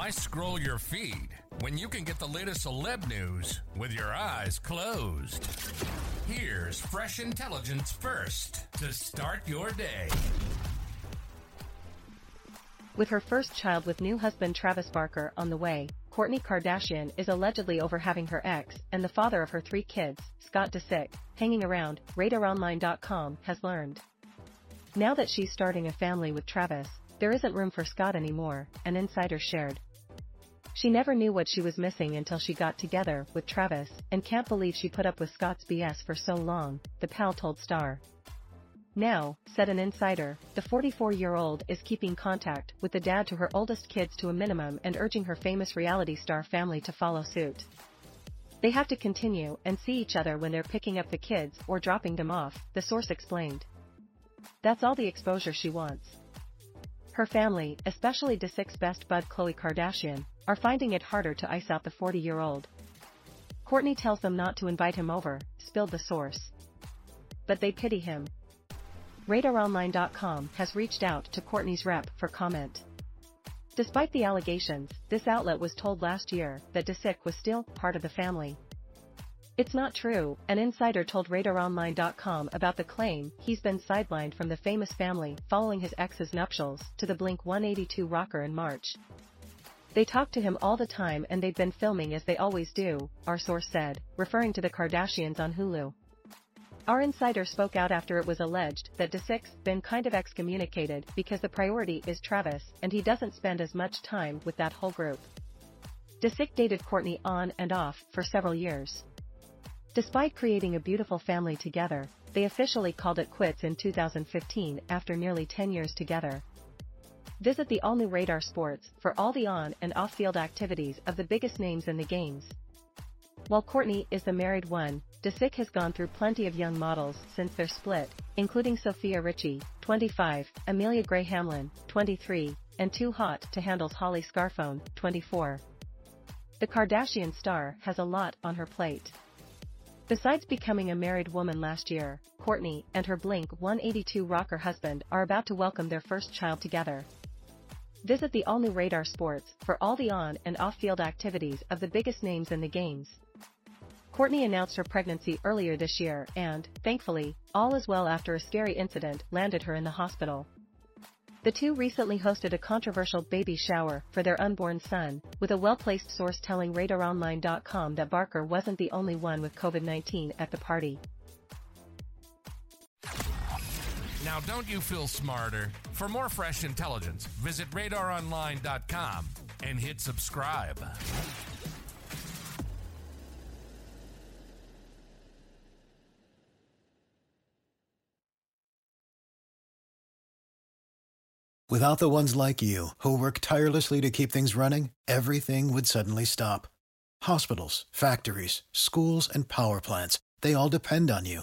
Why scroll your feed when you can get the latest celeb news with your eyes closed? Here's fresh intelligence first to start your day. With her first child with new husband Travis Barker on the way, Kourtney Kardashian is allegedly over having her ex and the father of her three kids, Scott Disick, hanging around, RadarOnline.com has learned. Now that she's starting a family with Travis, there isn't room for Scott anymore, an insider shared. She never knew what she was missing until she got together with Travis and can't believe she put up with Scott's BS for so long, the pal told Star. Now, said an insider, the 44-year-old is keeping contact with the dad to her oldest kids to a minimum and urging her famous reality star family to follow suit. They have to continue and see each other when they're picking up the kids or dropping them off, the source explained. That's all the exposure she wants. Her family, especially the six best bud Khloe Kardashian, are finding it harder to ice out the 40-year-old. Kourtney tells them not to invite him over, spilled the source. But they pity him, RadarOnline.com has reached out to Kourtney's rep for comment. Despite the allegations, this outlet was told last year that Disick was still part of the family. It's not true, an insider told RadarOnline.com about the claim he's been sidelined from the famous family following his ex's nuptials to the Blink 182 rocker in March. They talk to him all the time and they've been filming as they always do, our source said, referring to the Kardashians on Hulu. Our insider spoke out after it was alleged that Disick's been kind of excommunicated because the priority is Travis and he doesn't spend as much time with that whole group. Disick dated Kourtney on and off for several years. Despite creating a beautiful family together, they officially called it quits in 2015 after nearly 10 years together. Visit the all-new Radar Sports for all the on and off-field activities of the biggest names in the games. While Kourtney is the married one, Disick has gone through plenty of young models since their split, including Sofia Richie, 25, Amelia Gray Hamlin, 23, and too hot to handle's Holly Scarfone, 24. The Kardashian star has a lot on her plate. Besides becoming a married woman last year, Kourtney and her Blink 182 rocker husband are about to welcome their first child together. Visit the all-new Radar Sports for all the on and off-field activities of the biggest names in the games. Kourtney announced her pregnancy earlier this year and, thankfully, all is well after a scary incident landed her in the hospital. The two recently hosted a controversial baby shower for their unborn son, with a well-placed source telling RadarOnline.com that Barker wasn't the only one with COVID-19 at the party. Now, don't you feel smarter? For more fresh intelligence, visit RadarOnline.com and hit subscribe. Without the ones like you, who work tirelessly to keep things running, everything would suddenly stop. Hospitals, factories, schools, and power plants, they all depend on you.